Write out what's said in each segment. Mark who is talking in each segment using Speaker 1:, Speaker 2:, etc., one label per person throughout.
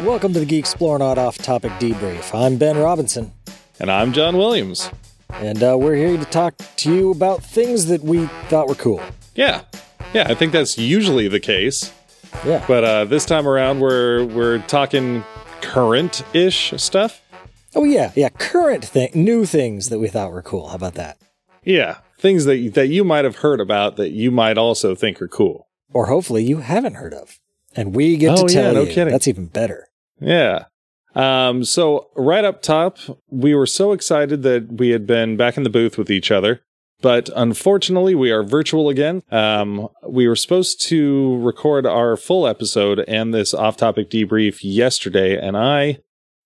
Speaker 1: Welcome to the Geek Explorenaut Off Topic Debrief. I'm Ben Robinson,
Speaker 2: And I'm John Williams.
Speaker 1: and uh, we're here to talk to you about things that we thought were cool.
Speaker 2: Yeah. Yeah, I think that's usually the case.
Speaker 1: Yeah.
Speaker 2: But uh, this time around we're we're talking current-ish stuff.
Speaker 1: Oh yeah, yeah. Current thing, new things that we thought were cool. How about that?
Speaker 2: Yeah. Things that that you might have heard about that you might also think are cool.
Speaker 1: Or hopefully you haven't heard of, and we get
Speaker 2: Oh,
Speaker 1: to
Speaker 2: yeah,
Speaker 1: tell
Speaker 2: no
Speaker 1: you.
Speaker 2: kidding.
Speaker 1: That's even better.
Speaker 2: Yeah. Um, so right up top, we were so excited that we had been back in the booth with each other. But unfortunately, we are virtual again. Um, we were supposed to record our full episode and this off topic debrief yesterday, and I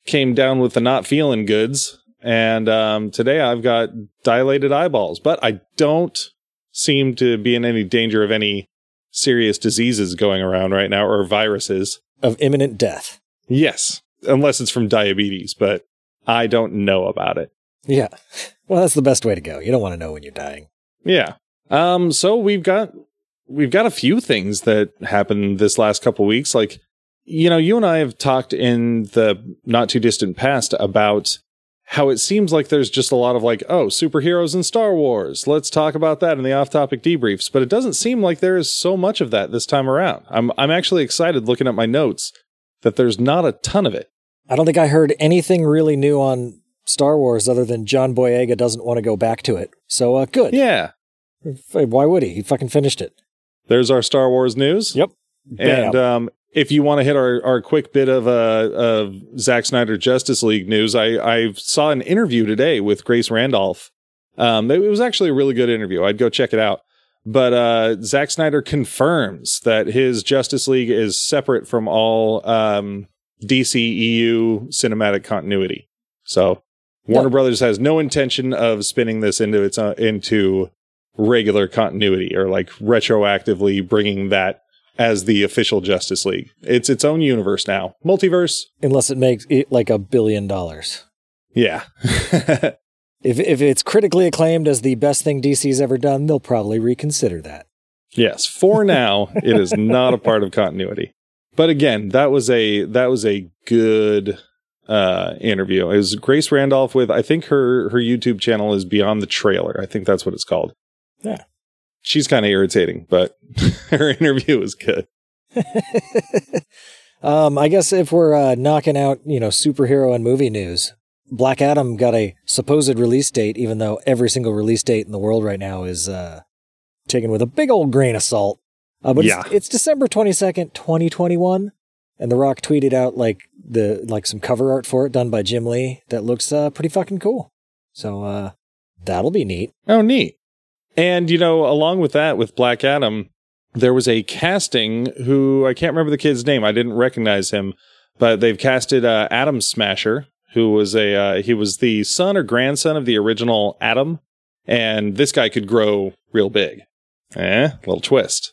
Speaker 2: came down with the not feeling goods. And um, today I've got dilated eyeballs, but I don't seem to be in any danger of any serious diseases going around right now or viruses.
Speaker 1: Of imminent death.
Speaker 2: Yes, unless it's from diabetes, but I don't know about it.
Speaker 1: Yeah. Well, that's the best way to go. You don't want to know when you're dying.
Speaker 2: Yeah. Um so we've got we've got a few things that happened this last couple weeks like you know, you and I have talked in the not too distant past about how it seems like there's just a lot of like, oh, superheroes and Star Wars. Let's talk about that in the off-topic debriefs, but it doesn't seem like there is so much of that this time around. I'm I'm actually excited looking at my notes that there's not a ton of it.
Speaker 1: I don't think I heard anything really new on Star Wars other than John Boyega doesn't want to go back to it. So uh, good.
Speaker 2: Yeah.
Speaker 1: Why would he? He fucking finished it.
Speaker 2: There's our Star Wars news.
Speaker 1: Yep.
Speaker 2: And um, if you want to hit our, our quick bit of uh, of Zack Snyder Justice League news, I, I saw an interview today with Grace Randolph. Um, it was actually a really good interview. I'd go check it out. But uh, Zack Snyder confirms that his Justice League is separate from all um, DC EU cinematic continuity. So Warner
Speaker 1: Yeah.
Speaker 2: Brothers has no intention of spinning this into its uh, into regular continuity or like retroactively bringing that as the official Justice League. It's its own universe now. Multiverse.
Speaker 1: unless it makes it like a billion dollars.
Speaker 2: Yeah.
Speaker 1: If if it's critically acclaimed as the best thing DC's ever done, they'll probably reconsider that.
Speaker 2: yes. For now, it is not a part of continuity. But again, that was a that was a good uh interview. It was Grace Randolph with I think her her YouTube channel is Beyond the Trailer. I think that's what it's called.
Speaker 1: Yeah.
Speaker 2: She's kind of irritating, but her interview was good.
Speaker 1: um, I guess if we're uh, knocking out, you know, superhero and movie news, Black Adam got a supposed release date, even though every single release date in the world right now is uh, taken with a big old grain of salt. Uh, but
Speaker 2: Yeah.
Speaker 1: it's, it's December twenty second, twenty twenty one, and The Rock tweeted out like the like some cover art for it done by Jim Lee that looks uh, pretty fucking cool. So uh, that'll be neat.
Speaker 2: Oh, neat. And, you know, along with that, with Black Adam, there was a casting who I can't remember the kid's name. I didn't recognize him, but they've casted uh, Atom Smasher, who was a, uh, he was the son or grandson of the original Adam. And this guy could grow real big. Eh, little twist.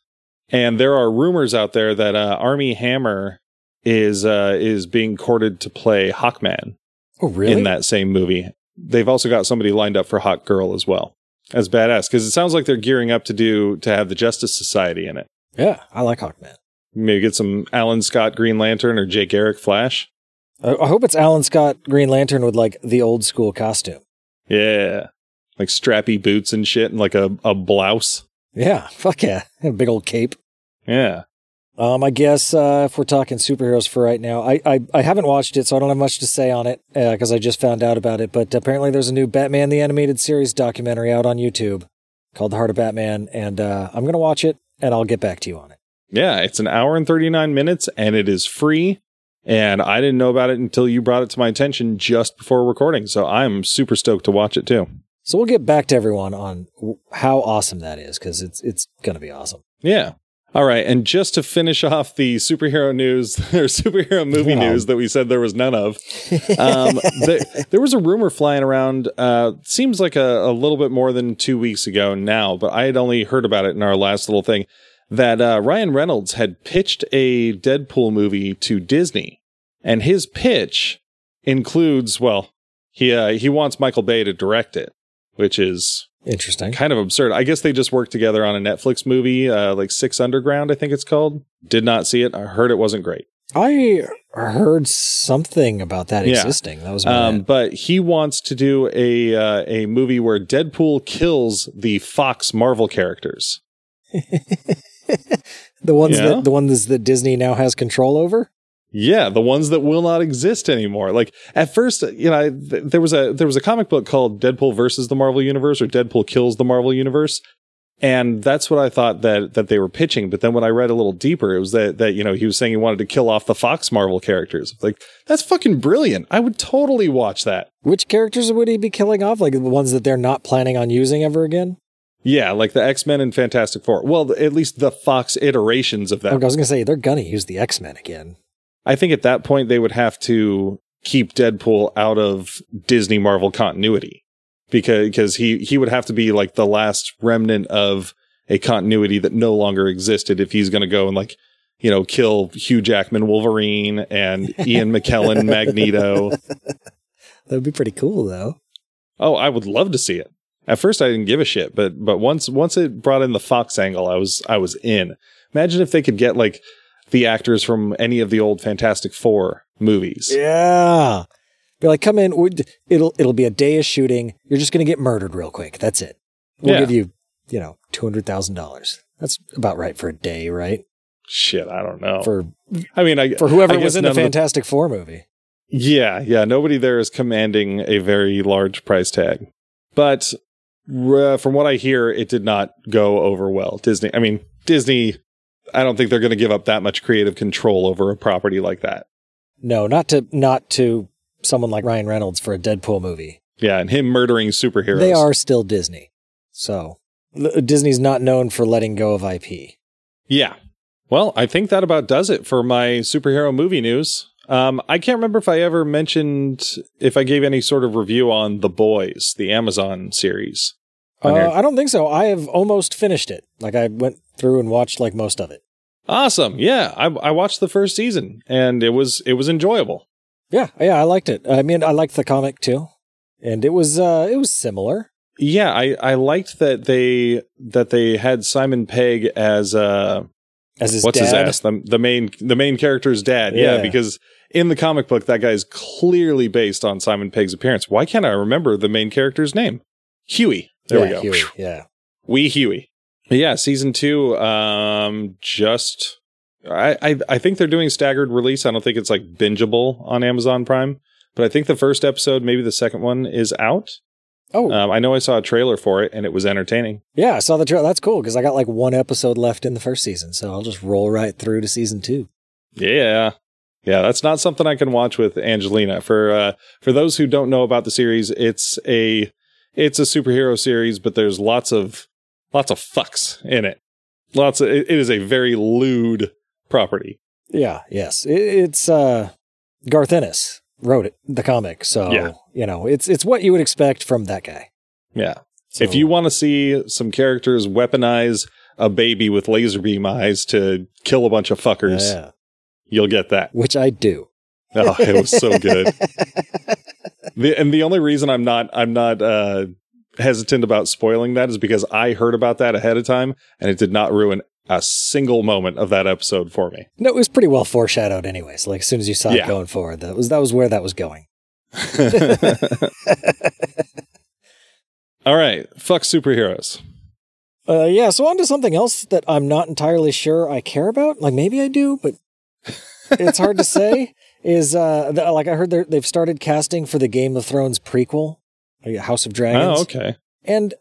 Speaker 2: And there are rumors out there that uh, Armie Hammer is uh, is being courted to play Hawkman
Speaker 1: Oh really?
Speaker 2: in that same movie. They've also got somebody lined up for Hawk Girl as well. As badass because it sounds like they're gearing up to do to have the Justice Society in it.
Speaker 1: Yeah, I like Hawkman.
Speaker 2: Maybe get some Alan Scott Green Lantern or Jay Garrick Flash.
Speaker 1: I, I hope it's Alan Scott Green Lantern with like the old school costume.
Speaker 2: Yeah, like strappy boots and shit, and like a a blouse.
Speaker 1: Yeah, fuck yeah, a big old cape.
Speaker 2: Yeah,
Speaker 1: Um, I guess uh, if we're talking superheroes for right now, I, I I haven't watched it, so I don't have much to say on it because I just found out about it. But apparently, there's a new Batman the Animated Series documentary out on YouTube called The Heart of Batman, and uh, I'm gonna watch it and I'll get back to you on it.
Speaker 2: yeah. It's an hour and thirty nine minutes, and it is free. And I didn't know about it until you brought it to my attention just before recording. So I'm super stoked to watch it too.
Speaker 1: So we'll get back to everyone on how awesome that is because it's it's gonna be awesome.
Speaker 2: Yeah. All right. And just to finish off the superhero news or superhero movie
Speaker 1: Wow.
Speaker 2: news that we said there was none of, um, the, there was a rumor flying around, uh, seems like a, a little bit more than two weeks ago now, but I had only heard about it in our last little thing that uh, Ryan Reynolds had pitched a Deadpool movie to Disney. And his pitch includes, well, he, uh, he wants Michael Bay to direct it, which is
Speaker 1: Interesting.
Speaker 2: kind of absurd. I guess they just worked together on a Netflix movie, uh, like Six Underground, I think it's called. Did not see it. I heard it wasn't great.
Speaker 1: I heard something about that
Speaker 2: Yeah.
Speaker 1: existing. That was
Speaker 2: Um,
Speaker 1: um,
Speaker 2: but he wants to do a uh, a movie where Deadpool kills the Fox Marvel characters.
Speaker 1: the ones
Speaker 2: yeah.
Speaker 1: that the ones that Disney now has control over.
Speaker 2: Yeah, the ones that will not exist anymore. Like at first, you know, th- there was a there was a comic book called Deadpool versus the Marvel Universe or Deadpool kills the Marvel Universe, and that's what I thought that that they were pitching. But then when I read a little deeper, it was that that you know he was saying he wanted to kill off the Fox Marvel characters. Like that's fucking brilliant. I would totally watch that.
Speaker 1: Which characters would he be killing off? Like the ones that they're not planning on using ever again?
Speaker 2: Yeah, like the X Men and Fantastic Four. Well, at least the Fox iterations of
Speaker 1: that.
Speaker 2: I
Speaker 1: was gonna say they're gonna use the X Men again.
Speaker 2: I think at that point they would have to keep Deadpool out of Disney Marvel continuity because because he he would have to be like the last remnant of a continuity that no longer existed if he's going to go and like you know kill Hugh Jackman Wolverine and Ian McKellen Magneto.
Speaker 1: That'd be pretty cool though.
Speaker 2: Oh, I would love to see it. At first I didn't give a shit, but but once once it brought in the Fox angle, I was I was in. Imagine if they could get like the actors from any of the old Fantastic Four movies.
Speaker 1: Yeah. Be like, come in. It'll it'll be a day of shooting. You're just gonna get murdered real quick. That's it. We'll
Speaker 2: Yeah.
Speaker 1: give you, you know, two hundred thousand dollars. That's about right for a day, right?
Speaker 2: Shit, I don't know.
Speaker 1: For
Speaker 2: I mean, I,
Speaker 1: for whoever
Speaker 2: I
Speaker 1: was in the Fantastic Four movie.
Speaker 2: yeah, yeah. Nobody there is commanding a very large price tag, but uh, from what I hear, it did not go over well. Disney. I mean, Disney. I don't think they're going to give up that much creative control over a property like that.
Speaker 1: No, not to not to someone like Ryan Reynolds for a Deadpool movie.
Speaker 2: Yeah, and him murdering superheroes.
Speaker 1: They are still Disney. So Disney's not known for letting go of IP.
Speaker 2: Yeah. Well, I think that about does it for my superhero movie news. Um, I can't remember if I ever mentioned if I gave any sort of review on The Boys, the Amazon series.
Speaker 1: Uh, I don't think so. I have almost finished it. Like I went through and watched like most of it.
Speaker 2: Awesome. Yeah, I, I watched the first season and it was it was enjoyable.
Speaker 1: Yeah, yeah, I liked it. I mean, I liked the comic too, and it was uh, it was similar.
Speaker 2: Yeah, I, I liked that they that they had Simon Pegg as uh
Speaker 1: As his
Speaker 2: what's his
Speaker 1: dad.
Speaker 2: ass the, the main the main character's dad. Yeah.
Speaker 1: Yeah.
Speaker 2: because in the comic book that guy is clearly based on Simon Pegg's appearance. Why can't I remember the main character's name? Hughie. There
Speaker 1: yeah,
Speaker 2: we go.
Speaker 1: Hughie, yeah,
Speaker 2: Wee Hughie. Yeah, season two. Um, just I, I I think they're doing staggered release. I don't think it's like bingeable on Amazon Prime, but I think the first episode, maybe the second one, is out.
Speaker 1: Oh,
Speaker 2: Um, I know I saw a trailer for it and it was entertaining.
Speaker 1: yeah, I saw the trailer. That's cool because I got like one episode left in the first season, so I'll just roll right through to season two.
Speaker 2: Yeah. Yeah, that's not something I can watch with Angelina. For uh for those who don't know about the series, it's a it's a superhero series, but there's lots of lots of fucks in it. Lots of it, is a very lewd property.
Speaker 1: Yeah, yes, it, it's uh, Garth Ennis wrote it, the comic, so
Speaker 2: Yeah.
Speaker 1: you know it's it's what you would expect from that guy.
Speaker 2: Yeah.
Speaker 1: So,
Speaker 2: If you want to see some characters weaponize a baby with laser beam eyes to kill a bunch of fuckers,
Speaker 1: yeah,
Speaker 2: you'll get that.
Speaker 1: which I do.
Speaker 2: Oh, it was so good. The, and the only reason I'm not I'm not uh, hesitant about spoiling that is because I heard about that ahead of time, and it did not ruin a single moment of that episode for me.
Speaker 1: No, it was pretty well foreshadowed, anyways. Like as soon as you saw
Speaker 2: Yeah.
Speaker 1: it going forward, that was that was where that was going.
Speaker 2: All right, fuck superheroes.
Speaker 1: Uh, yeah, so on to something else that I'm not entirely sure I care about. Like maybe I do, but it's hard to say. Is uh, the, like I heard they've started casting for the Game of Thrones prequel, House of Dragons,
Speaker 2: Oh, okay.
Speaker 1: and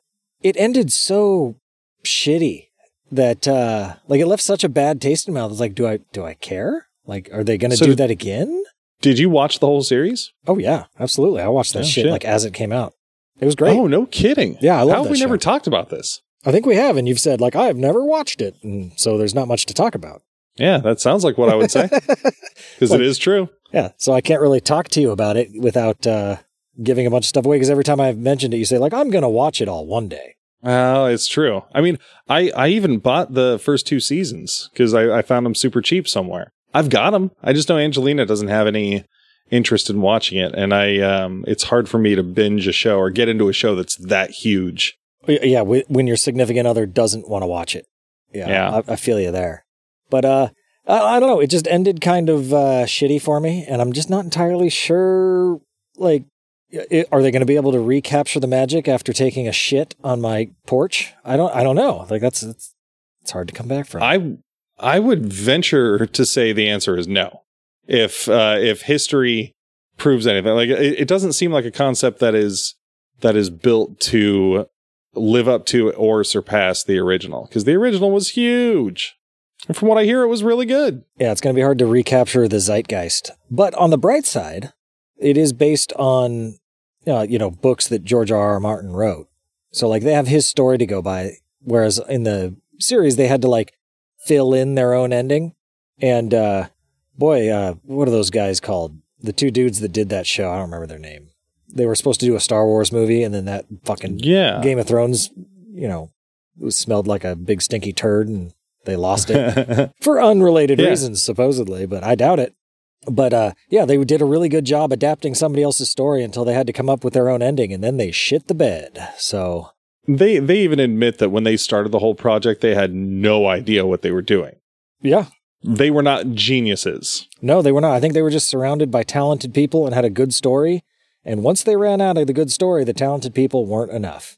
Speaker 1: it ended so shitty that uh, like it left such a bad taste in my mouth. It's like, do I do I care? Like, are they going to
Speaker 2: So
Speaker 1: do that again?
Speaker 2: Did you watch the whole series?
Speaker 1: Oh yeah, absolutely. I watched that
Speaker 2: Oh,
Speaker 1: shit,
Speaker 2: shit.
Speaker 1: like as it came out. It was great.
Speaker 2: Oh, no kidding.
Speaker 1: Yeah, I love
Speaker 2: How have we never talked about this?
Speaker 1: I think we have, and you've said like I have never watched it, and so there's not much to talk about.
Speaker 2: Yeah, that sounds like what I would say because it is true.
Speaker 1: Yeah, so I can't really talk to you about it without uh, giving a bunch of stuff away because every time I've mentioned it, you say like I'm gonna watch it all one day.
Speaker 2: Oh, it's true. I mean, I, I even bought the first two seasons because I, I found them super cheap somewhere. I've got them. I just know Angelina doesn't have any interest in watching it, and I um, it's hard for me to binge a show or get into a show that's that huge.
Speaker 1: Yeah, when your significant other doesn't want to watch it. Yeah,
Speaker 2: Yeah.
Speaker 1: I, I feel you there. But uh, I, I don't know. It just ended kind of uh, shitty for me, and I'm just not entirely sure. Like, i are they going to be able to recapture the magic after taking a shit on my porch? I don't. I don't know. Like that's it's, it's hard to come back from.
Speaker 2: I I would venture to say the answer is no. If uh, if history proves anything, like it, it doesn't seem like a concept that is that is built to live up to or surpass the original because the original was huge. And from what I hear, it was really good.
Speaker 1: Yeah, it's going to be hard to recapture the zeitgeist. But on the bright side, it is based on uh, you know books that George R. R. Martin wrote. So like they have his story to go by, whereas in the series they had to like fill in their own ending. And uh, boy, uh, what are those guys called? The two dudes that did that show. I don't remember their name. They were supposed to do a Star Wars movie, and then that fucking
Speaker 2: Yeah.
Speaker 1: Game of Thrones, you know, it smelled like a big stinky turd, and they lost it for unrelated
Speaker 2: Yeah.
Speaker 1: reasons, supposedly, but I doubt it. But uh, yeah, they did a really good job adapting somebody else's story until they had to come up with their own ending, and then they shit the bed. So
Speaker 2: they they even admit that when they started the whole project, they had no idea what they were doing.
Speaker 1: yeah,
Speaker 2: They were not geniuses.
Speaker 1: no, they were not. I think they were just surrounded by talented people and had a good story. And once they ran out of the good story, the talented people weren't enough.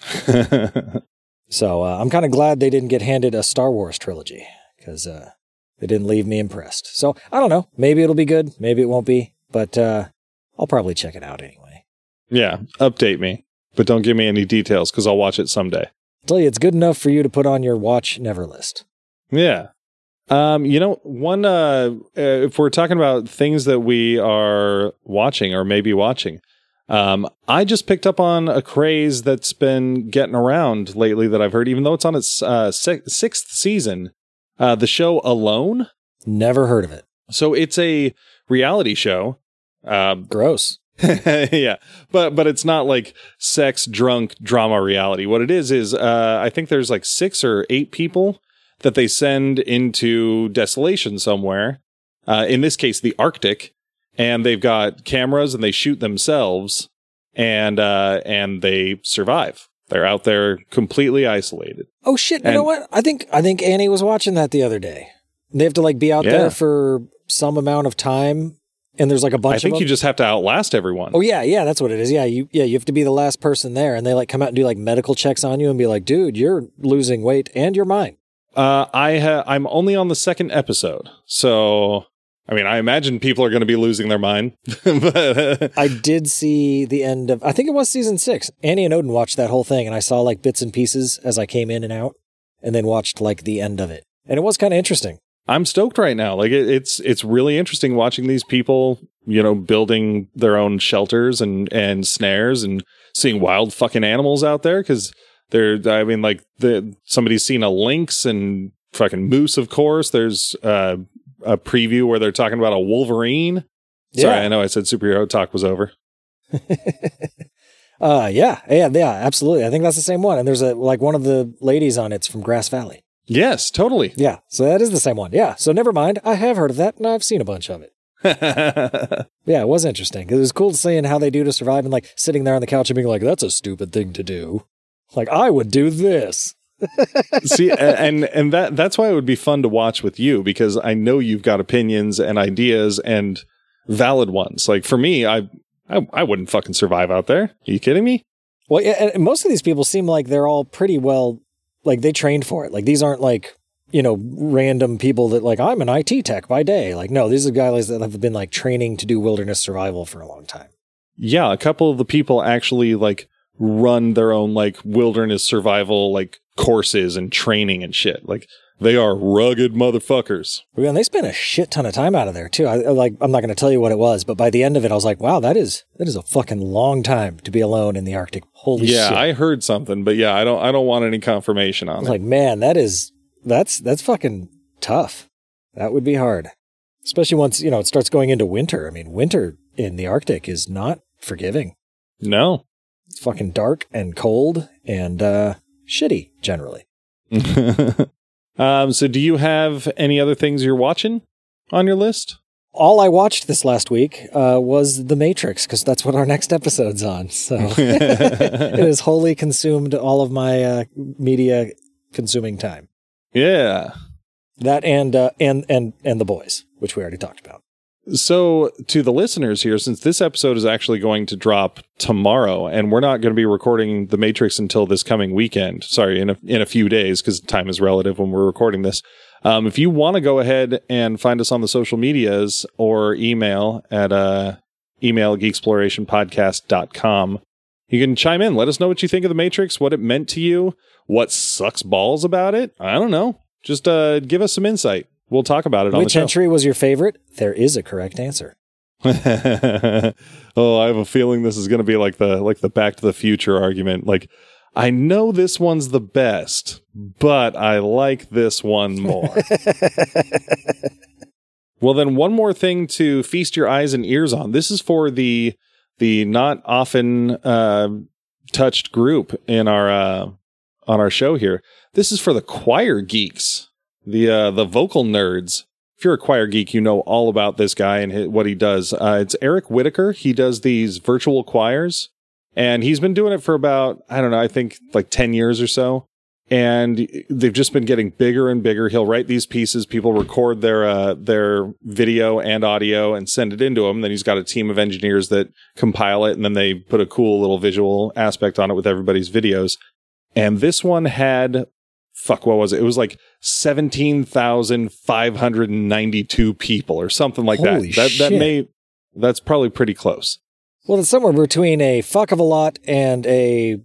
Speaker 1: So uh, I'm kind of glad they didn't get handed a Star Wars trilogy because uh, they didn't leave me impressed. So I don't know. Maybe it'll be good. Maybe it won't be. But uh, I'll probably check it out anyway.
Speaker 2: yeah, update me, but don't give me any details because I'll watch it someday.
Speaker 1: tell you, it's good enough for you to put on your watch never list.
Speaker 2: Yeah. Um, you know, one uh, uh if we're talking about things that we are watching or maybe watching, um, I just picked up on a craze that's been getting around lately that I've heard, even though it's on its uh, sixth season. Uh, the show Alone.
Speaker 1: Never heard of it.
Speaker 2: So it's a reality show. Um,
Speaker 1: Gross.
Speaker 2: yeah, but but it's not like sex drunk drama reality. What it is is uh, I think there's like six or eight people that they send into desolation somewhere. Uh, in this case, the Arctic, and they've got cameras and they shoot themselves, and uh, and they survive. They're out there completely isolated.
Speaker 1: Oh shit! You
Speaker 2: And-
Speaker 1: know what? I think I think Annie was watching that the other day. They have to like be out
Speaker 2: Yeah.
Speaker 1: there for some amount of time, and there's like a bunch
Speaker 2: I think you just have to outlast everyone.
Speaker 1: Oh yeah, yeah, that's what it is. Yeah, you yeah, you have to be the last person there and they like come out and do like medical checks on you and be like, "Dude, you're losing weight and you're mine."
Speaker 2: Uh, I ha- I'm only on the second episode, so I mean, I imagine people are going to be losing their mind. but,
Speaker 1: I did see the end of I think it was season 6. Annie and Odin watched that whole thing and I saw like bits and pieces as I came in and out and then watched like the end of it. And it was kind of interesting.
Speaker 2: I'm stoked right now. Like it, it's it's really interesting watching these people, you know, building their own shelters and and snares and seeing wild fucking animals out there because they're. I mean, like the somebody's seen a lynx and fucking moose. Of course, there's uh, a preview where they're talking about a wolverine. Sorry,
Speaker 1: Yeah.
Speaker 2: I know I said superhero talk was over.
Speaker 1: Uh yeah, yeah, yeah, absolutely. I think that's the same one. And there's a like one of the ladies on it's from Grass Valley.
Speaker 2: Yes, totally.
Speaker 1: Yeah, so that is the same one. Yeah, so never mind. I have heard of that and I've seen a bunch of it. Yeah, it was interesting. It was cool seeing how they do to survive and like sitting there on the couch and being like, "That's a stupid thing to do." Like I would do this.
Speaker 2: See, and and that that's why it would be fun to watch with you because I know you've got opinions and ideas and valid ones. Like for me, I I, I wouldn't fucking survive out there. Are you kidding me?
Speaker 1: Well, yeah, and most of these people seem like they're all pretty well, like they trained for it. Like these aren't like you know random people that like I'm an IT tech by day. Like no, these are guys that have been like training to do wilderness survival for a long time.
Speaker 2: Yeah, a couple of the people actually like run their own like wilderness survival like courses and training and shit. Like they are rugged motherfuckers.
Speaker 1: And they spent a shit ton of time out of there too. I like I'm not going to tell you what it was, but by the end of it, I was like, wow, that is that is a fucking long time to be alone in the Arctic. Holy shit.
Speaker 2: yeah,
Speaker 1: shit!
Speaker 2: I heard something, but yeah, I don't I don't want any confirmation on it.
Speaker 1: like, man, that is that's that's fucking tough. That would be hard, especially once you know it starts going into winter. I mean, winter in the Arctic is not forgiving.
Speaker 2: no.
Speaker 1: It's fucking dark and cold and uh, shitty generally.
Speaker 2: um, so do you have any other things you're watching on your list?
Speaker 1: All I watched this last week uh, was The Matrix because that's what our next episode's on. So it has wholly consumed all of my uh, media consuming time.
Speaker 2: Yeah.
Speaker 1: That and uh, and and and the boys, which we already talked about.
Speaker 2: So, to the listeners here, since this episode is actually going to drop tomorrow, and we're not going to be recording The Matrix until this coming weekend, sorry, in a, in a few days, because time is relative when we're recording this. Um, if you want to go ahead and find us on the social medias or email at uh, email at geeksplorationpodcast.com, you can chime in. Let us know what you think of The Matrix, what it meant to you, what sucks balls about it. I don't know. Just uh, give us some insight. We'll talk about it on the
Speaker 1: Which entry was your favorite? There is a correct answer.
Speaker 2: oh, I have a feeling this is going to be like the like the Back to the Future argument. Like, I know this one's the best, but I like this one more. well, then one more thing to feast your eyes and ears on. This is for the the not often uh, touched group in our uh, on our show here. This is for the choir geeks, the uh, the vocal nerds if you're a choir geek, you know all about this guy and hi- what he does. Uh, it's Eric Whitacre. He does these virtual choirs, and he's been doing it for about I don't know, I think like ten years or so. And they've just been getting bigger and bigger. He'll write these pieces. People record their uh, their video and audio and send it into him. Then he's got a team of engineers that compile it, and then they put a cool little visual aspect on it with everybody's videos. And this one had fuck what was it? It was like 17,592 people or something like
Speaker 1: Holy
Speaker 2: that. That that may that's probably pretty close.
Speaker 1: Well, it's somewhere between a fuck of a lot and a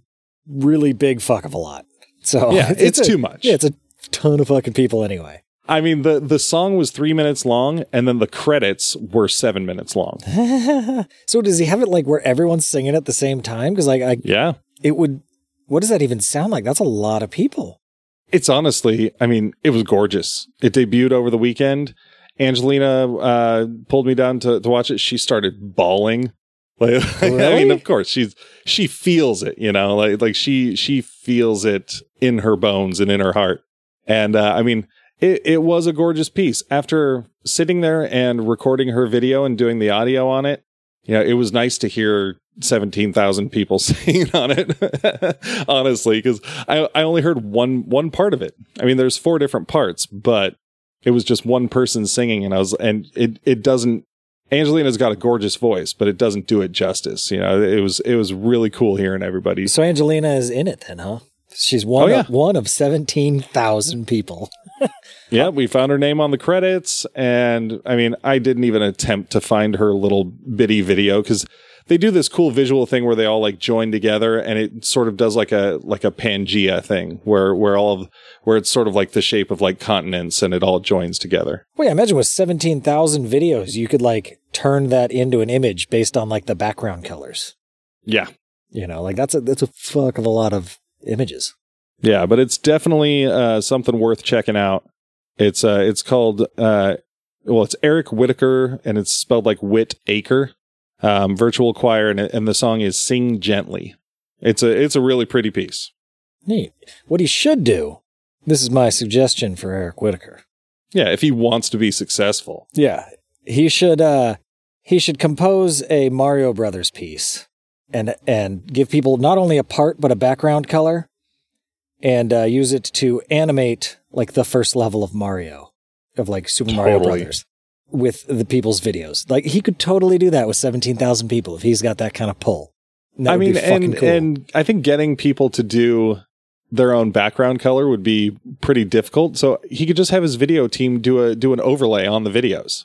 Speaker 1: really big fuck of a lot. So
Speaker 2: yeah, it's,
Speaker 1: a-
Speaker 2: too much.
Speaker 1: Yeah, it's a ton of fucking people anyway.
Speaker 2: I mean the the song was 3 minutes long and then the credits were 7 minutes long.
Speaker 1: so does he have it like where everyone's singing at the same time? Because like I,
Speaker 2: Yeah.
Speaker 1: it would. What does that even sound like? That's a lot of people.
Speaker 2: It's honestly, I mean, it was gorgeous. It debuted over the weekend. Angelina uh, pulled me down to, to watch it. She started bawling. Like, I mean, of course, she's she feels it, you know, like like she she feels it in her bones and in her heart. And uh, I mean, it it was a gorgeous piece. After sitting there and recording her video and doing the audio on it, you know, it was nice to hear 17,000 people singing on it, honestly, because I, I only heard one, one part of it. I mean, there's four different parts, but it was just one person singing and I was, and it, it doesn't, Angelina's got a gorgeous voice, but it doesn't do it justice. You know, it was, it was really cool hearing everybody.
Speaker 1: So Angelina is in it then, huh? She's one
Speaker 2: Oh, yeah.
Speaker 1: of one of seventeen thousand people.
Speaker 2: Yeah, we found her name on the credits, and I mean, I didn't even attempt to find her little bitty video because they do this cool visual thing where they all like join together, and it sort of does like a like a Pangea thing where where all of where it's sort of like the shape of like continents, and it all joins together.
Speaker 1: Wait, I imagine with seventeen thousand videos, you could like turn that into an image based on like the background colors.
Speaker 2: Yeah,
Speaker 1: You know, like that's a that's a fuck of a lot of images.
Speaker 2: Yeah, but it's definitely uh, something worth checking out. It's uh, it's called uh, well, it's Eric Whitacre, and it's spelled like Whit Acre, um, virtual choir, and and the song is "Sing Gently." It's a it's a really pretty piece.
Speaker 1: Neat. What he should do. This is my suggestion for Eric Whitacre.
Speaker 2: Yeah, if he wants to be successful.
Speaker 1: Yeah, he should. uh He should compose a Mario Brothers piece, and and give people not only a part but a background color, and uh, use it to animate like the first level of Mario, of like Super Mario
Speaker 2: Totally.
Speaker 1: Brothers, with the people's videos. Like he could totally do that with seventeen thousand people if he's got that kind of pull.
Speaker 2: I mean, and
Speaker 1: cool.
Speaker 2: and I think getting people to do their own background color would be pretty difficult. So he could just have his video team do a do an overlay on the videos.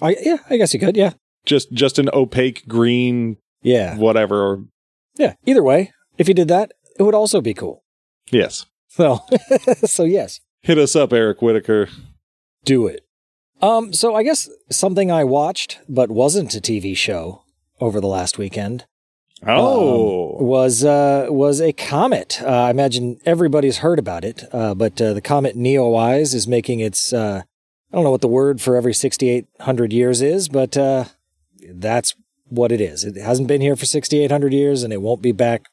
Speaker 1: I, yeah, I guess he could. Yeah,
Speaker 2: Just just an opaque green
Speaker 1: yeah,
Speaker 2: whatever.
Speaker 1: yeah. Either way, if he did that, it would also be cool.
Speaker 2: Yes.
Speaker 1: So, so yes,
Speaker 2: Hit us up, Eric Whitacre.
Speaker 1: do it. Um, so I guess something I watched but wasn't a TV show over the last weekend
Speaker 2: Oh.
Speaker 1: um, was uh, was a comet. Uh, I imagine everybody's heard about it, uh, but uh, the comet Neowise is making its. Uh, I don't know what the word for every sixty eight hundred years is, but uh, that's what it is. It hasn't been here for sixty eight hundred years, and it won't be back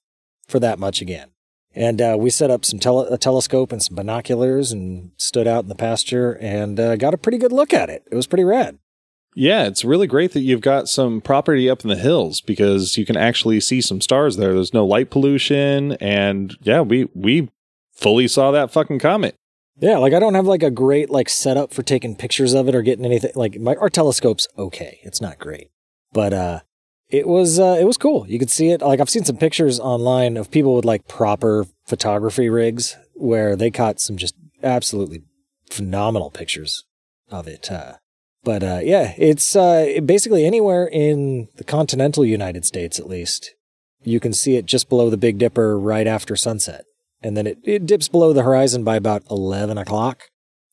Speaker 1: for that much again. And uh, we set up some tele- a telescope and some binoculars and stood out in the pasture and uh, got a pretty good look at it. It was pretty rad.
Speaker 2: Yeah, it's really great that you've got some property up in the hills because you can actually see some stars there. There's no light pollution and yeah, we we fully saw that fucking comet.
Speaker 1: Yeah, like I don't have like a great like setup for taking pictures of it or getting anything like my our telescope's okay. It's not great. But uh it was uh it was cool. You could see it like I've seen some pictures online of people with like proper photography rigs where they caught some just absolutely phenomenal pictures of it. Uh but uh yeah, it's uh basically anywhere in the continental United States at least. You can see it just below the Big Dipper right after sunset and then it, it dips below the horizon by about 11 o'clock.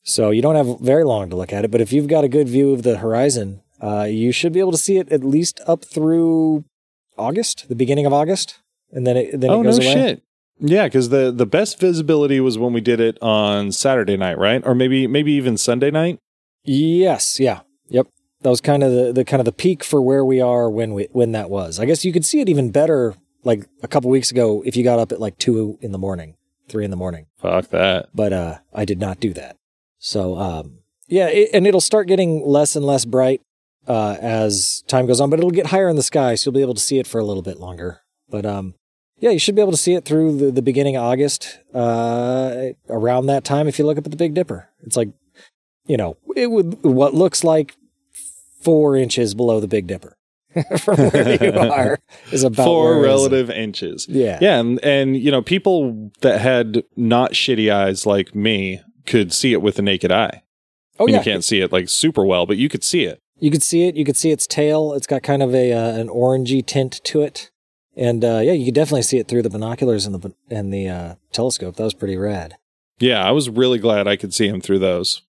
Speaker 1: So you don't have very long to look at it, but if you've got a good view of the horizon, uh, you should be able to see it at least up through August, the beginning of August, and then it then
Speaker 2: oh
Speaker 1: it goes
Speaker 2: no
Speaker 1: away.
Speaker 2: shit. Yeah, because the the best visibility was when we did it on Saturday night, right? Or maybe maybe even Sunday night.
Speaker 1: Yes, yeah, yep. That was kind of the, the kind of the peak for where we are when we when that was. I guess you could see it even better like a couple weeks ago if you got up at like two in the morning, three in the morning.
Speaker 2: Fuck that.
Speaker 1: but uh, I did not do that. So um, yeah, it, and it'll start getting less and less bright uh, as time goes on, but it'll get higher in the sky, so you'll be able to see it for a little bit longer. But um, yeah, you should be able to see it through the, the beginning of August, uh, around that time. If you look up at the Big Dipper, it's like you know it would what looks like four inches below the Big Dipper from where you are is about
Speaker 2: Four
Speaker 1: where it is.
Speaker 2: relative inches.
Speaker 1: Yeah,
Speaker 2: Yeah, and and you know, people that had not shitty eyes like me could see it with the naked eye.
Speaker 1: Oh
Speaker 2: And
Speaker 1: yeah,
Speaker 2: you can't see it like super well, but you could see it.
Speaker 1: You could see it. You could see its tail. It's got kind of a uh, an orangey tint to it, and uh, yeah, you could definitely see it through the binoculars and the and the uh, telescope. That was pretty rad.
Speaker 2: Yeah, I was really glad I could see him through those.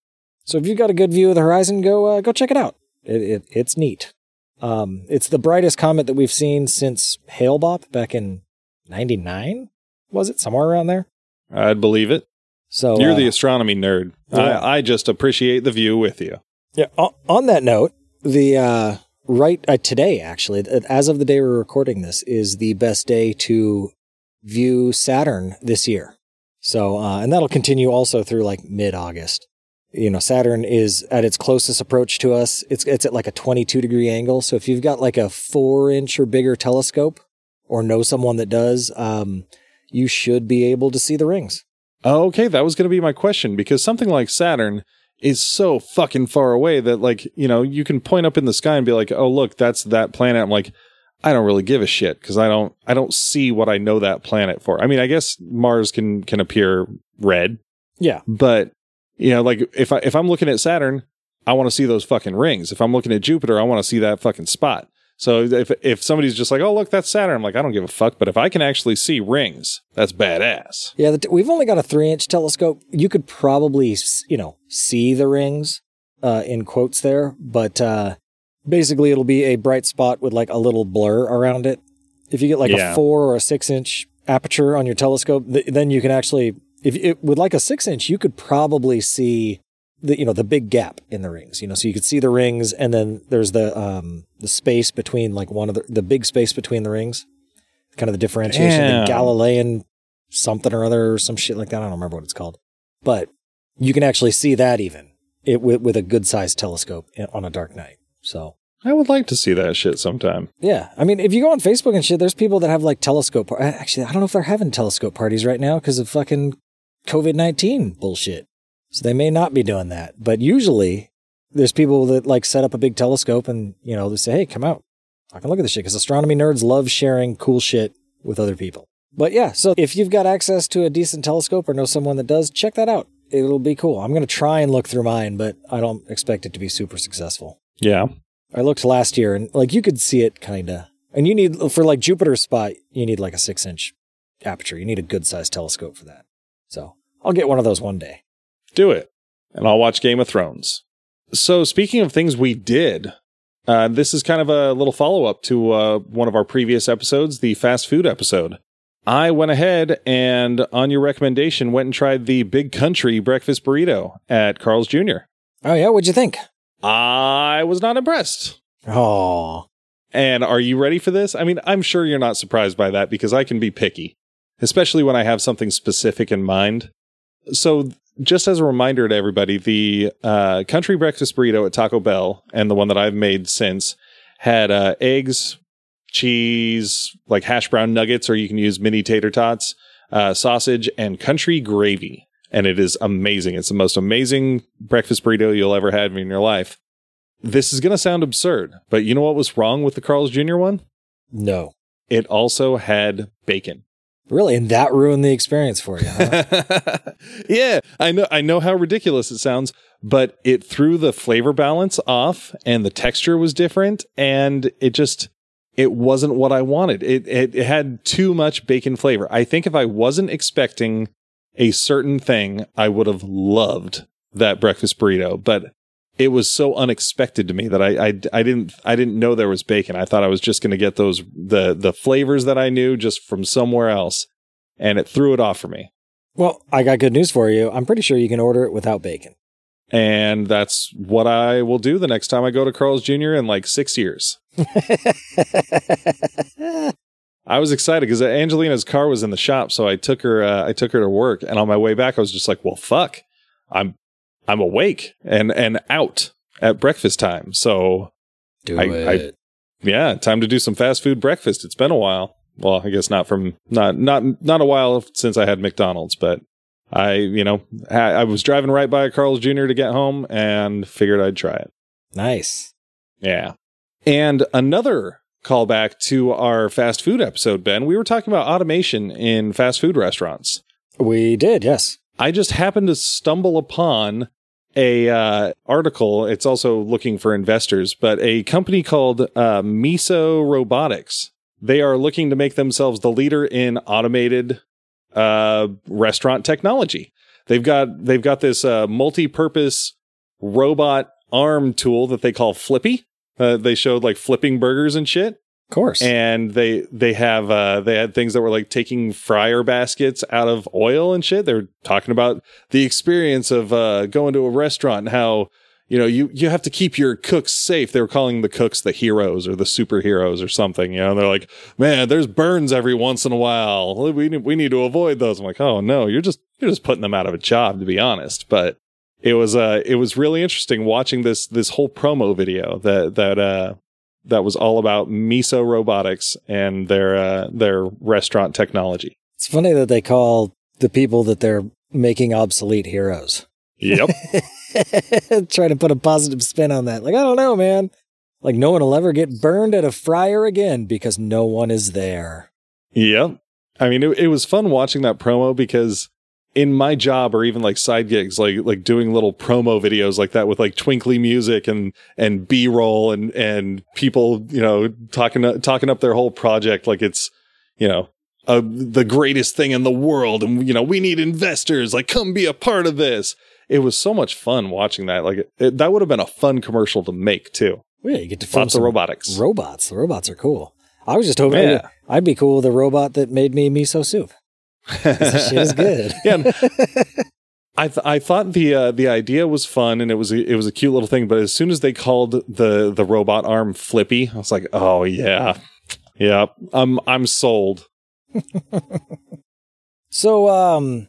Speaker 1: So if you've got a good view of the horizon, go uh, go check it out. It, it it's neat. Um, it's the brightest comet that we've seen since Hale Bopp back in '99. Was it somewhere around there?
Speaker 2: I'd believe it.
Speaker 1: So
Speaker 2: You're
Speaker 1: uh,
Speaker 2: the astronomy nerd.
Speaker 1: yeah.
Speaker 2: I, I just appreciate the view with you.
Speaker 1: Yeah. On, on that note, the uh, right uh, today, actually, as of the day we're recording this, is the best day to view Saturn this year. So, uh, and that'll continue also through like mid August. You know, Saturn is at its closest approach to us. It's it's at like a 22 degree angle. So if you've got like a four inch or bigger telescope, or know someone that does, um, you should be able to see the rings.
Speaker 2: Okay, that was going to be my question because something like Saturn is so fucking far away that, like, you know, you can point up in the sky and be like, "Oh, look, that's that planet." I'm like, I don't really give a shit because I don't, I don't see what I know that planet for. I mean, I guess Mars can can appear red,
Speaker 1: Yeah.
Speaker 2: but you know, like if I if I'm looking at Saturn, I want to see those fucking rings. If I'm looking at Jupiter, I want to see that fucking spot. So if if somebody's just like, "Oh, look, that's Saturn," I'm like, I don't give a fuck. But if I can actually see rings, that's badass.
Speaker 1: Yeah, the t- we've only got a three inch telescope. You could probably, you know, see the rings uh, in quotes there, but uh, basically it'll be a bright spot with like a little blur around it. If you get like
Speaker 2: Yeah.
Speaker 1: a four or a six inch aperture on your telescope, th- then you can actually, if it with like a six inch, you could probably see the you know the big gap in the rings. You know, so you could see the rings, and then there's the um the space between like one of the the big space between the rings, kind of the differentiation,
Speaker 2: Damn.
Speaker 1: the Galilean something or other or some shit like that. I don't remember what it's called, but you can actually see that even it with, with a good sized telescope on a dark night. So
Speaker 2: I would like to see that shit sometime.
Speaker 1: yeah, I mean, if you go on Facebook and shit, there's people that have like telescope. Par- Actually, I don't know if they're having telescope parties right now because of fucking COVID nineteen bullshit. So they may not be doing that. But usually, there's people that like set up a big telescope and you know they say, "Hey, come out, I can look at this shit." Because astronomy nerds love sharing cool shit with other people. But yeah, so if you've got access to a decent telescope or know someone that does, check that out. It'll be cool. I'm gonna try and look through mine, but I don't expect it to be super successful.
Speaker 2: Yeah.
Speaker 1: I looked last year and like you could see it kind of. And you need for like Jupiter's spot, you need like a six inch aperture. You need a good sized telescope for that. So I'll get one of those one day.
Speaker 2: Do it. And I'll watch Game of Thrones. So, speaking of things we did, uh, this is kind of a little follow up to uh, one of our previous episodes, the fast food episode. I went ahead and, on your recommendation, went and tried the Big Country breakfast burrito at Carl's Jr.
Speaker 1: Oh yeah, what'd you think?
Speaker 2: I was not impressed.
Speaker 1: Oh,
Speaker 2: And are you ready for this? I mean, I'm sure you're not surprised by that because I can be picky, especially when I have something specific in mind. So, just as a reminder to everybody, the uh, country breakfast burrito at Taco Bell and the one that I've made since had uh, eggs, cheese, like hash brown nuggets, or you can use mini tater tots, uh, sausage, and country gravy. and it is amazing. It's the most amazing breakfast burrito you'll ever have in your life. This is going to sound absurd, but you know what was wrong with the Carl's Jr. one?
Speaker 1: No.
Speaker 2: It also had bacon.
Speaker 1: Really, and that ruined the experience for you. Huh?
Speaker 2: yeah, I know I know how ridiculous it sounds, but it threw the flavor balance off and the texture was different and it just it wasn't what I wanted. It, it it had too much bacon flavor. I think if I wasn't expecting a certain thing, I would have loved that breakfast burrito, but it was so unexpected to me that I, I, I didn't I didn't know there was bacon. I thought I was just going to get those the the flavors that I knew just from somewhere else, and it threw it off for me.
Speaker 1: well, I got good news for you. I'm pretty sure you can order it without bacon.
Speaker 2: And that's what I will do the next time I go to Carl's Jr. in like six years. I was excited because Angelina's car was in the shop, so I took her. Uh, I took her to work, and on my way back, I was just like, "Well, fuck, I'm I'm awake and and out at breakfast time. So
Speaker 1: Do
Speaker 2: I-
Speaker 1: it.
Speaker 2: yeah, time to do some fast food breakfast. It's been a while. Well, I guess not from not not not a while since I had McDonald's, but I you know I, I was driving right by a Carl's Jr. to get home and figured I'd try it.
Speaker 1: nice.
Speaker 2: Yeah. And another callback to our fast food episode, Ben, we were talking about automation in fast food restaurants.
Speaker 1: We did, yes.
Speaker 2: I just happened to stumble upon a uh, article. It's also looking for investors, but a company called uh, Miso Robotics. They are looking to make themselves the leader in automated uh, restaurant technology. They've got they've got this uh, multi-purpose robot arm tool that they call Flippy. Uh, they showed like flipping burgers and shit
Speaker 1: Course.
Speaker 2: and they they have uh they had things that were like taking fryer baskets out of oil and shit. They're talking about the experience of uh going to a restaurant and how you know you you have to keep your cooks safe. They were calling the cooks the heroes or the superheroes or something you know? And they're like man there's burns every once in a while. We we need to avoid those. I'm like oh no you're just you're just putting them out of a job to be honest. But it was uh it was really interesting watching this this whole promo video that that uh that was all about Miso Robotics and their uh, their restaurant technology.
Speaker 1: it's funny that they call the people that they're making obsolete heroes.
Speaker 2: Yep.
Speaker 1: Trying to put a positive spin on that. Like, I don't know, man. Like, no one will ever get burned at a fryer again because no one is there.
Speaker 2: yep. I mean, it, it was fun watching that promo because in my job or even like side gigs, like like doing little promo videos like that with like twinkly music and and B roll and and people you know talking talking up their whole project like it's you know uh, the greatest thing in the world and you know we need investors like come be a part of this. It was so much fun watching that. Like it, that would have been a fun commercial to make too.
Speaker 1: Yeah, you get to film
Speaker 2: Lots of robotics.
Speaker 1: robots. The robots are cool. I was just hoping
Speaker 2: Yeah.
Speaker 1: I'd be cool with a robot that made me miso soup. That shit is good.
Speaker 2: yeah. I th- I thought the uh, the idea was fun and it was a, it was a cute little thing, but as soon as they called the the robot arm Flippy, I was like, oh yeah, yeah, I'm I'm sold.
Speaker 1: So, um,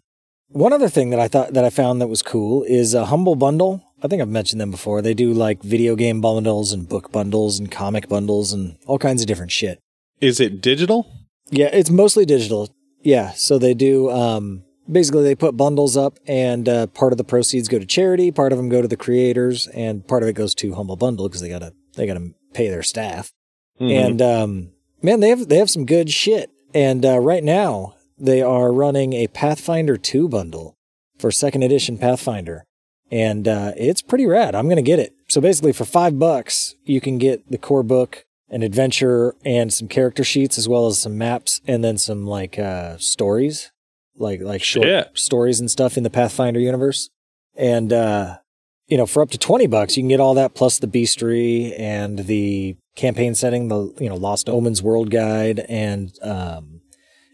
Speaker 1: one other thing that I thought that I found that was cool is a Humble Bundle. I think I've mentioned them before. They do like video game bundles and book bundles and comic bundles and all kinds of different shit.
Speaker 2: Is it digital?
Speaker 1: Yeah, it's mostly digital. Yeah, so they do. Um, basically, they put bundles up, and uh, part of the proceeds go to charity, part of them go to the creators, and part of it goes to Humble Bundle because they gotta they gotta pay their staff.
Speaker 2: Mhm.
Speaker 1: And um, man, they have they have some good shit. And uh, right now, they are running a Pathfinder two bundle for second edition Pathfinder, and uh, it's pretty rad. I'm gonna get it. So basically, for five bucks, you can get the core book, an adventure, and some character sheets, as well as some maps, and then some like uh, stories, like like short
Speaker 2: Shit.
Speaker 1: stories and stuff in the Pathfinder universe. And uh, you know, for up to 20 bucks, you can get all that plus the bestiary and the campaign setting, the, you know, Lost Omens world guide and, um,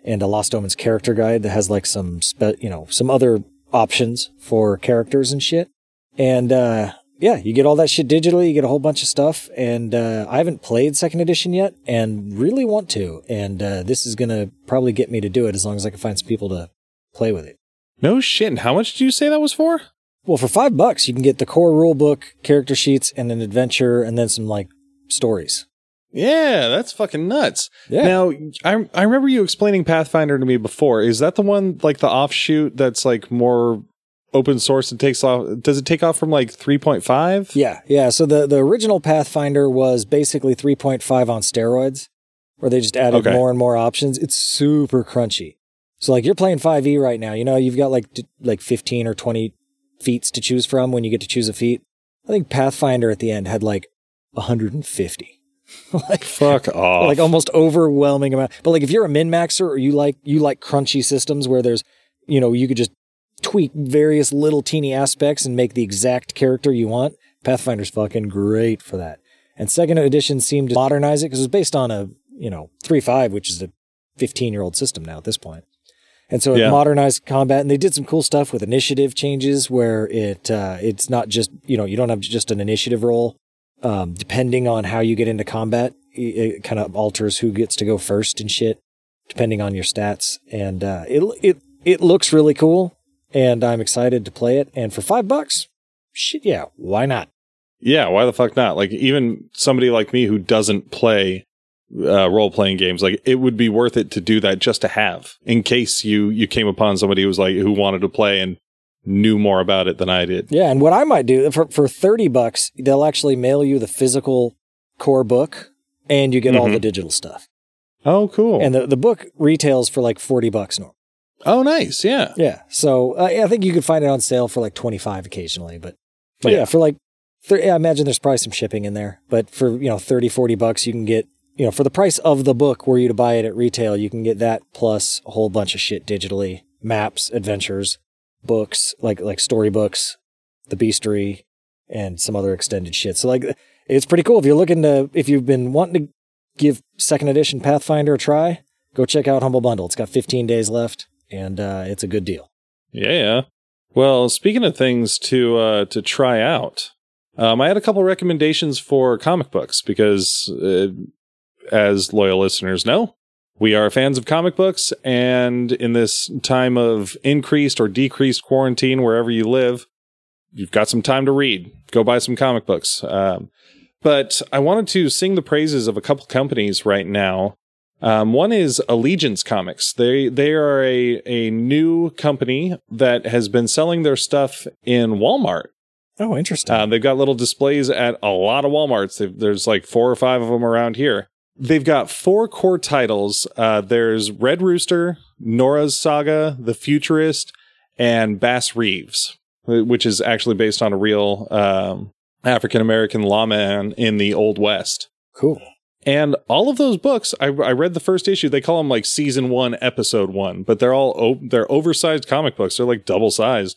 Speaker 1: and a Lost Omens character guide that has like some, spe- you know, some other options for characters and shit. And, uh, yeah, you get all that shit digitally. You get a whole bunch of stuff. And, uh, I haven't played second edition yet and really want to. And, uh, this is going to probably get me to do it as long as I can find some people to play with it.
Speaker 2: no shit. And how much did you say that was for?
Speaker 1: Well, for five bucks, you can get the core rule book, character sheets, and an adventure, and then some like stories.
Speaker 2: Yeah, that's fucking nuts.
Speaker 1: Yeah.
Speaker 2: Now, I I remember you explaining Pathfinder to me before. Is that the one like the offshoot that's like more open source and takes off. Does it take off from like 3.5?
Speaker 1: Yeah, yeah. So the the original Pathfinder was basically 3.5 on steroids, where they just added
Speaker 2: Okay.
Speaker 1: more and more options. It's super crunchy. So like you're playing 5e right now, you know, you've got like like 15 or 20 feats to choose from when you get to choose a feat. I think Pathfinder at the end had like 150. like
Speaker 2: Fuck off.
Speaker 1: like almost overwhelming amount. But like if you're a min maxer or you like you like crunchy systems where there's you know you could just tweak various little teeny aspects and make the exact character you want. Pathfinder's fucking great for that. And second edition seemed to modernize it because it was based on a you know three five, which is a 15 year old system now at this point. And so it
Speaker 2: Yeah.
Speaker 1: modernized combat, and they did some cool stuff with initiative changes where it uh, it's not just you know you don't have just an initiative roll. Um, depending on how you get into combat, it, it kind of alters who gets to go first and shit, depending on your stats. And uh, it it it looks really cool, and I'm excited to play it. And for five bucks, shit, yeah, why not?
Speaker 2: yeah, why the fuck not? Like even somebody like me who doesn't play uh, role playing games, like it would be worth it to do that just to have in case you you came upon somebody who was like who wanted to play and knew more about it than I did.
Speaker 1: Yeah, and what I might do for for thirty bucks, they'll actually mail you the physical core book, and you get all
Speaker 2: Mhm.
Speaker 1: the digital stuff.
Speaker 2: Oh, cool.
Speaker 1: And the the book retails for like forty bucks normal.
Speaker 2: Oh, nice. Yeah.
Speaker 1: Yeah, so uh, I think you could find it on sale for like twenty five occasionally, but but yeah,
Speaker 2: Yeah.
Speaker 1: for like, yeah, I imagine there's probably some shipping in there, but for you know 30, 40 bucks, you can get you know for the price of the book, were you to buy it at retail, you can get that plus a whole bunch of shit digitally, maps, adventures, books like like storybooks, the Bestiary, and some other extended shit. So like, it's pretty cool if you're looking to if you've been wanting to give second edition Pathfinder a try, go check out Humble Bundle. It's got 15 days left, and uh, it's a good deal.
Speaker 2: Yeah. Well, speaking of things to uh, to try out, um, I had a couple recommendations for comic books because, uh, as loyal listeners know, we are fans of comic books, and in this time of increased or decreased quarantine, wherever you live, you've got some time to read. Go buy some comic books. Um, but I wanted to sing the praises of a couple companies right now um, one is Allegiance Comics. They they are a a new company that has been selling their stuff in Walmart.
Speaker 1: Oh, interesting.
Speaker 2: Uh, they've got little displays at a lot of WalMarts. They've, there's like four or five of them around here. They've got four core titles. Uh, there's Red Rooster, Nora's Saga, The Futurist, and Bass Reeves, which is actually based on a real um, African American lawman in the Old West.
Speaker 1: cool.
Speaker 2: And all of those books, I, I read the first issue. They call them like season one, episode one, but they're all o- they're oversized comic books. They're like double sized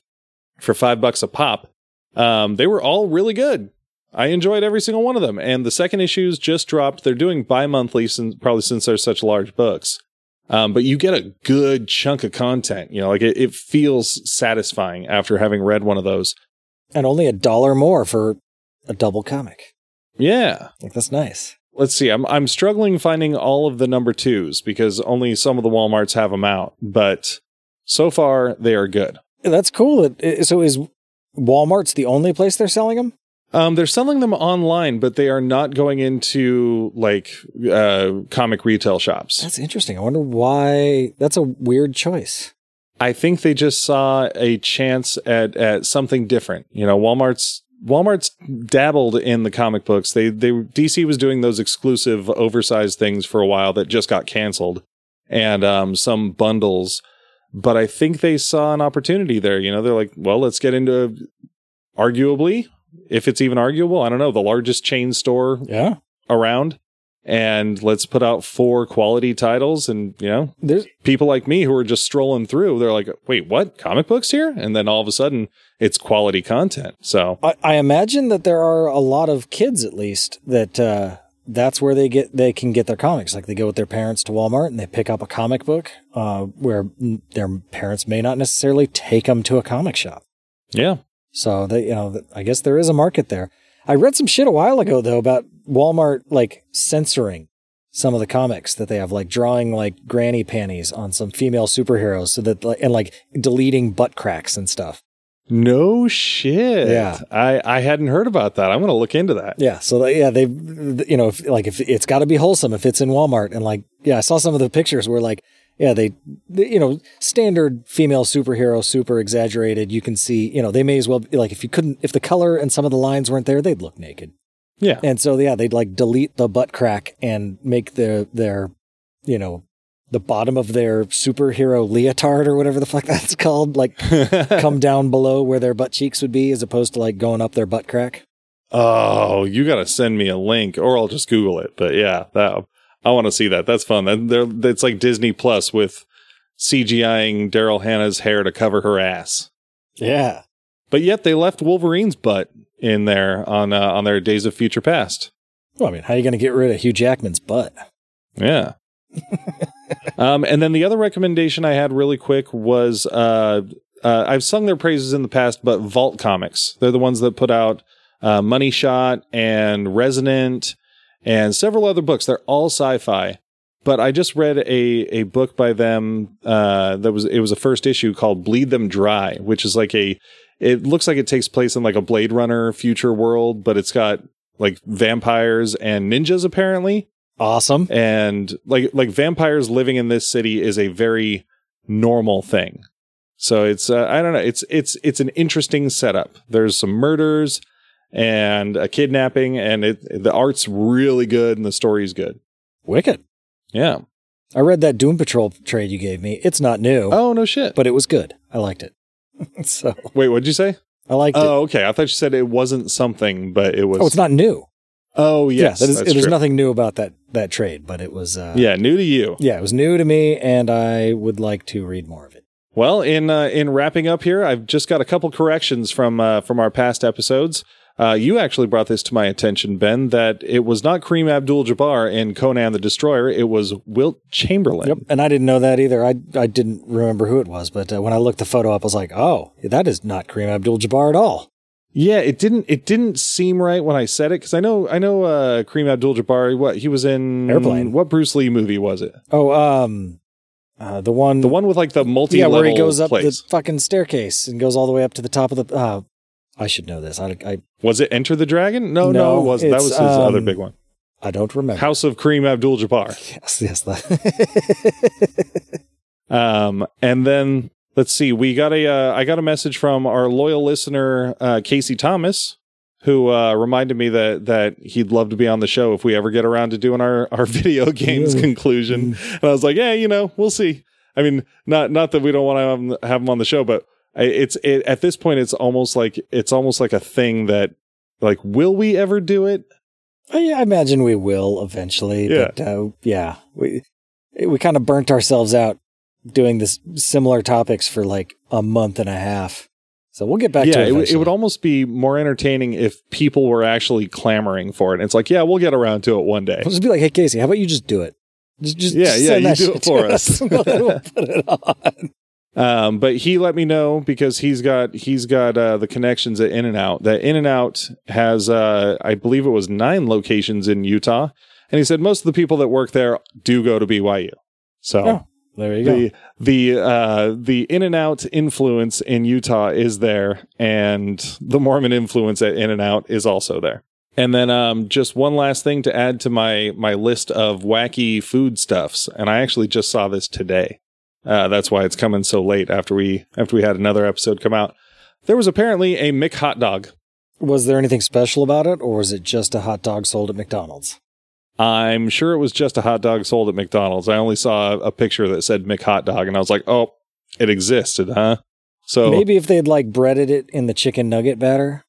Speaker 2: for five bucks a pop. Um, they were all really good. I enjoyed every single one of them. And the second issues just dropped. They're doing bi monthly, since probably since they're such large books. Um, but you get a good chunk of content. You know, like it, it feels satisfying after having read one of those.
Speaker 1: And only a dollar more for a double comic.
Speaker 2: Yeah.
Speaker 1: Like that's nice.
Speaker 2: Let's see. I'm I'm struggling finding all of the number twos because only some of the WalMarts have them out. But so far, they are good.
Speaker 1: That's cool. It- so is Walmart's the only place they're selling them?
Speaker 2: Um, they're selling them online, but they are not going into like uh, comic retail shops.
Speaker 1: That's interesting. I wonder why. That's a weird choice.
Speaker 2: I think they just saw a chance at at something different. You know, Walmart's Walmart's dabbled in the comic books. They they DC was doing those exclusive oversized things for a while that just got canceled, and um, some bundles. But I think they saw an opportunity there. You know, they're like, well, let's get into arguably, if it's even arguable, I don't know, the largest chain store
Speaker 1: Yeah.
Speaker 2: around. And let's put out four quality titles and, you know,
Speaker 1: There's
Speaker 2: people like me who are just strolling through, they're like, wait, what? Comic books here? And then all of a sudden it's quality content. So
Speaker 1: I, I imagine that there are a lot of kids at least that uh that's where they get they can get their comics. Like they go with their parents to Walmart and they pick up a comic book uh where their parents may not necessarily take them to a comic shop.
Speaker 2: yeah.
Speaker 1: So they, you know, I guess there is a market there. I read some shit a while ago though about Walmart like censoring some of the comics that they have, like drawing like granny panties on some female superheroes, so that like and like deleting butt cracks and stuff.
Speaker 2: No shit.
Speaker 1: Yeah.
Speaker 2: I, I hadn't heard about that. I'm to look into that.
Speaker 1: Yeah, so yeah, they, you know, if, like if it's got to be wholesome if it's in Walmart, and like, yeah, I saw some of the pictures where like yeah, they, they, you know, standard female superhero, super exaggerated. You can see, you know, they may as well be like if you couldn't, if the color and some of the lines weren't there, they'd look naked.
Speaker 2: Yeah.
Speaker 1: And so, yeah, they'd like delete the butt crack and make their, their, you know, the bottom of their superhero leotard or whatever the fuck that's called, like come down below where their butt cheeks would be as opposed to like going up their butt crack.
Speaker 2: Oh, you got to send me a link or I'll just Google it. But yeah, that I want to see that. That's fun. That they're, it's like Disney Plus with CGIing Daryl Hannah's hair to cover her ass.
Speaker 1: Yeah.
Speaker 2: But yet they left Wolverine's butt in there on uh, on their Days of Future Past.
Speaker 1: Well, I mean, how are you going to get rid of Hugh Jackman's butt?
Speaker 2: Yeah. um, and then the other recommendation I had really quick was uh, uh, I've sung their praises in the past, but Vault Comics. They're the ones that put out uh, Money Shot and Resonant and several other books. They're all sci-fi. But I just read a a book by them uh, that was it was a first issue called Bleed Them Dry, which is like a it looks like it takes place in like a Blade Runner future world, but it's got like vampires and ninjas apparently
Speaker 1: Awesome.
Speaker 2: and like like vampires living in this city is a very normal thing so it's uh, i don't know it's it's it's an interesting setup there's some murders and a kidnapping and it the art's really good and the story's good
Speaker 1: Wicked.
Speaker 2: yeah
Speaker 1: I read that Doom Patrol trade you gave me. It's not new,
Speaker 2: oh no shit
Speaker 1: but it was good. I liked it. so
Speaker 2: wait what'd you say
Speaker 1: I liked it.
Speaker 2: oh okay i thought you said it wasn't something but it was
Speaker 1: Oh, it's not new.
Speaker 2: oh yes
Speaker 1: yeah, that is, there's nothing new about that that trade, but it was uh,
Speaker 2: yeah new to you
Speaker 1: yeah, it was new to me, and I would like to read more of it.
Speaker 2: Well, in uh, in wrapping up here, I've just got a couple corrections from uh, from our past episodes. Uh, you actually brought this to my attention, Ben, that it was not Kareem Abdul-Jabbar in Conan the Destroyer. It was Wilt Chamberlain.
Speaker 1: Yep, and I didn't know that either. I I didn't remember who it was, but uh, when I looked the photo up, I was like, oh, that is not Kareem Abdul-Jabbar at all.
Speaker 2: Yeah, it didn't it didn't seem right when I said it because I know I know uh, Kareem Abdul-Jabbar. What he was in
Speaker 1: Airplane.
Speaker 2: What Bruce Lee movie was it?
Speaker 1: Oh, um, uh, the one,
Speaker 2: The one with like the multi
Speaker 1: yeah, where he goes up
Speaker 2: place.
Speaker 1: the fucking staircase and goes all the way up to the top of the. Uh, I should know this. I I,
Speaker 2: was it Enter the Dragon? No, no,
Speaker 1: No,
Speaker 2: it wasn't. That was his other
Speaker 1: um,
Speaker 2: big one.
Speaker 1: I don't remember.
Speaker 2: House of Kareem Abdul-Jabbar.
Speaker 1: Yes, yes. That.
Speaker 2: Um, and then let's see, we got a uh, I got a message from our loyal listener uh, Casey Thomas, who uh, reminded me that that he'd love to be on the show if we ever get around to doing our our video games conclusion. And I was like, yeah, you know, we'll see. I mean, not not that we don't want to have him, on the show, but it's it, at this point, it's almost like it's almost like a thing that like, will we ever do it?
Speaker 1: I, I imagine we will eventually.
Speaker 2: Yeah.
Speaker 1: But uh, yeah, we we kind of burnt ourselves out doing this similar topics for like a month and a half. So we'll get back
Speaker 2: yeah,
Speaker 1: to it.
Speaker 2: it, would- it would almost be more entertaining if people were actually clamoring for it. It's like, yeah, we'll get around to it one day.
Speaker 1: I'll just be like, hey Casey, how about you just do it? Just, just
Speaker 2: Yeah,
Speaker 1: just
Speaker 2: yeah, you
Speaker 1: that
Speaker 2: do it for
Speaker 1: to
Speaker 2: us.
Speaker 1: we'll put it on.
Speaker 2: Um, but he let me know because he's got he's got uh, the connections at In and Out. That In and Out has, uh, I believe it was nine locations in Utah, and he said most of the people that work there do go to BYU. So
Speaker 1: Oh, There you go.
Speaker 2: the the uh, the In and Out influence in Utah is there, and the Mormon influence at In and Out is also there. And then um, just one last thing to add to my my list of wacky food stuffs, and I actually just saw this today. Uh, that's why it's coming so late after we after we had another episode come out. There was apparently a Mick hot dog.
Speaker 1: Was there anything special about it, or was it just a hot dog sold at McDonald's?
Speaker 2: I'm sure it was just a hot dog sold at McDonald's. I only saw a picture that said Mick hot dog, and I was like, oh, it existed, huh? So
Speaker 1: Maybe if they'd like breaded it in the chicken nugget batter.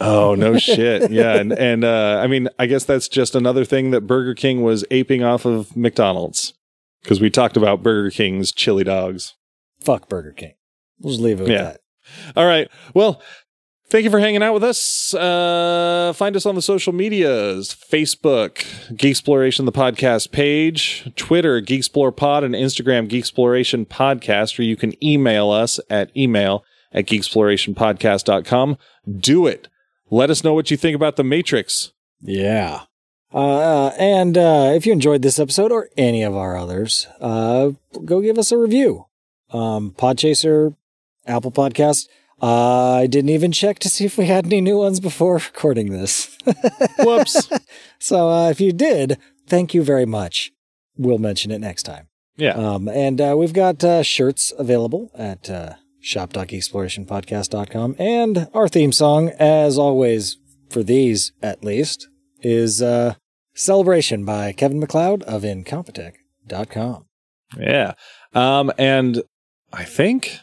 Speaker 2: Oh no shit. Yeah, and and uh I mean, I guess that's just another thing that Burger King was aping off of McDonald's because we talked about Burger King's chili dogs.
Speaker 1: Fuck Burger King. We'll just leave it with
Speaker 2: Yeah.
Speaker 1: that.
Speaker 2: All right. Well, thank you for hanging out with us. Uh find us on the social medias, Facebook, Geek Exploration the podcast page, Twitter, Geek Explore Pod, and Instagram, Geek Exploration Podcast, or you can email us at email at geekexplorationpodcast.com. Do it. Let us know what you think about the Matrix.
Speaker 1: Yeah. Uh, and uh, if you enjoyed this episode or any of our others, uh, go give us a review. Um, Podchaser, Apple Podcast. Uh, I didn't even check to see if we had any new ones before recording this.
Speaker 2: Whoops.
Speaker 1: so uh, if you did, thank you very much. We'll mention it next time.
Speaker 2: Yeah.
Speaker 1: Um, and uh, we've got uh, shirts available at uh, shop.geekexplorationpodcast.com. And our theme song, as always, for these at least, is uh, Celebration by Kevin MacLeod of Incompetech.com.
Speaker 2: Yeah. Um, and I think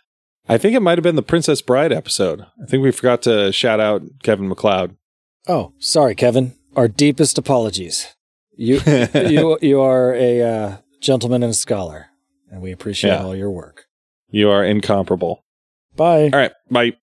Speaker 2: I think it might have been the Princess Bride episode. I think we forgot to shout out Kevin MacLeod.
Speaker 1: Oh, sorry, Kevin. Our deepest apologies. You you you are a uh, gentleman and a scholar, and we appreciate
Speaker 2: Yeah.
Speaker 1: all your work.
Speaker 2: You are incomparable.
Speaker 1: Bye.
Speaker 2: All right. Bye.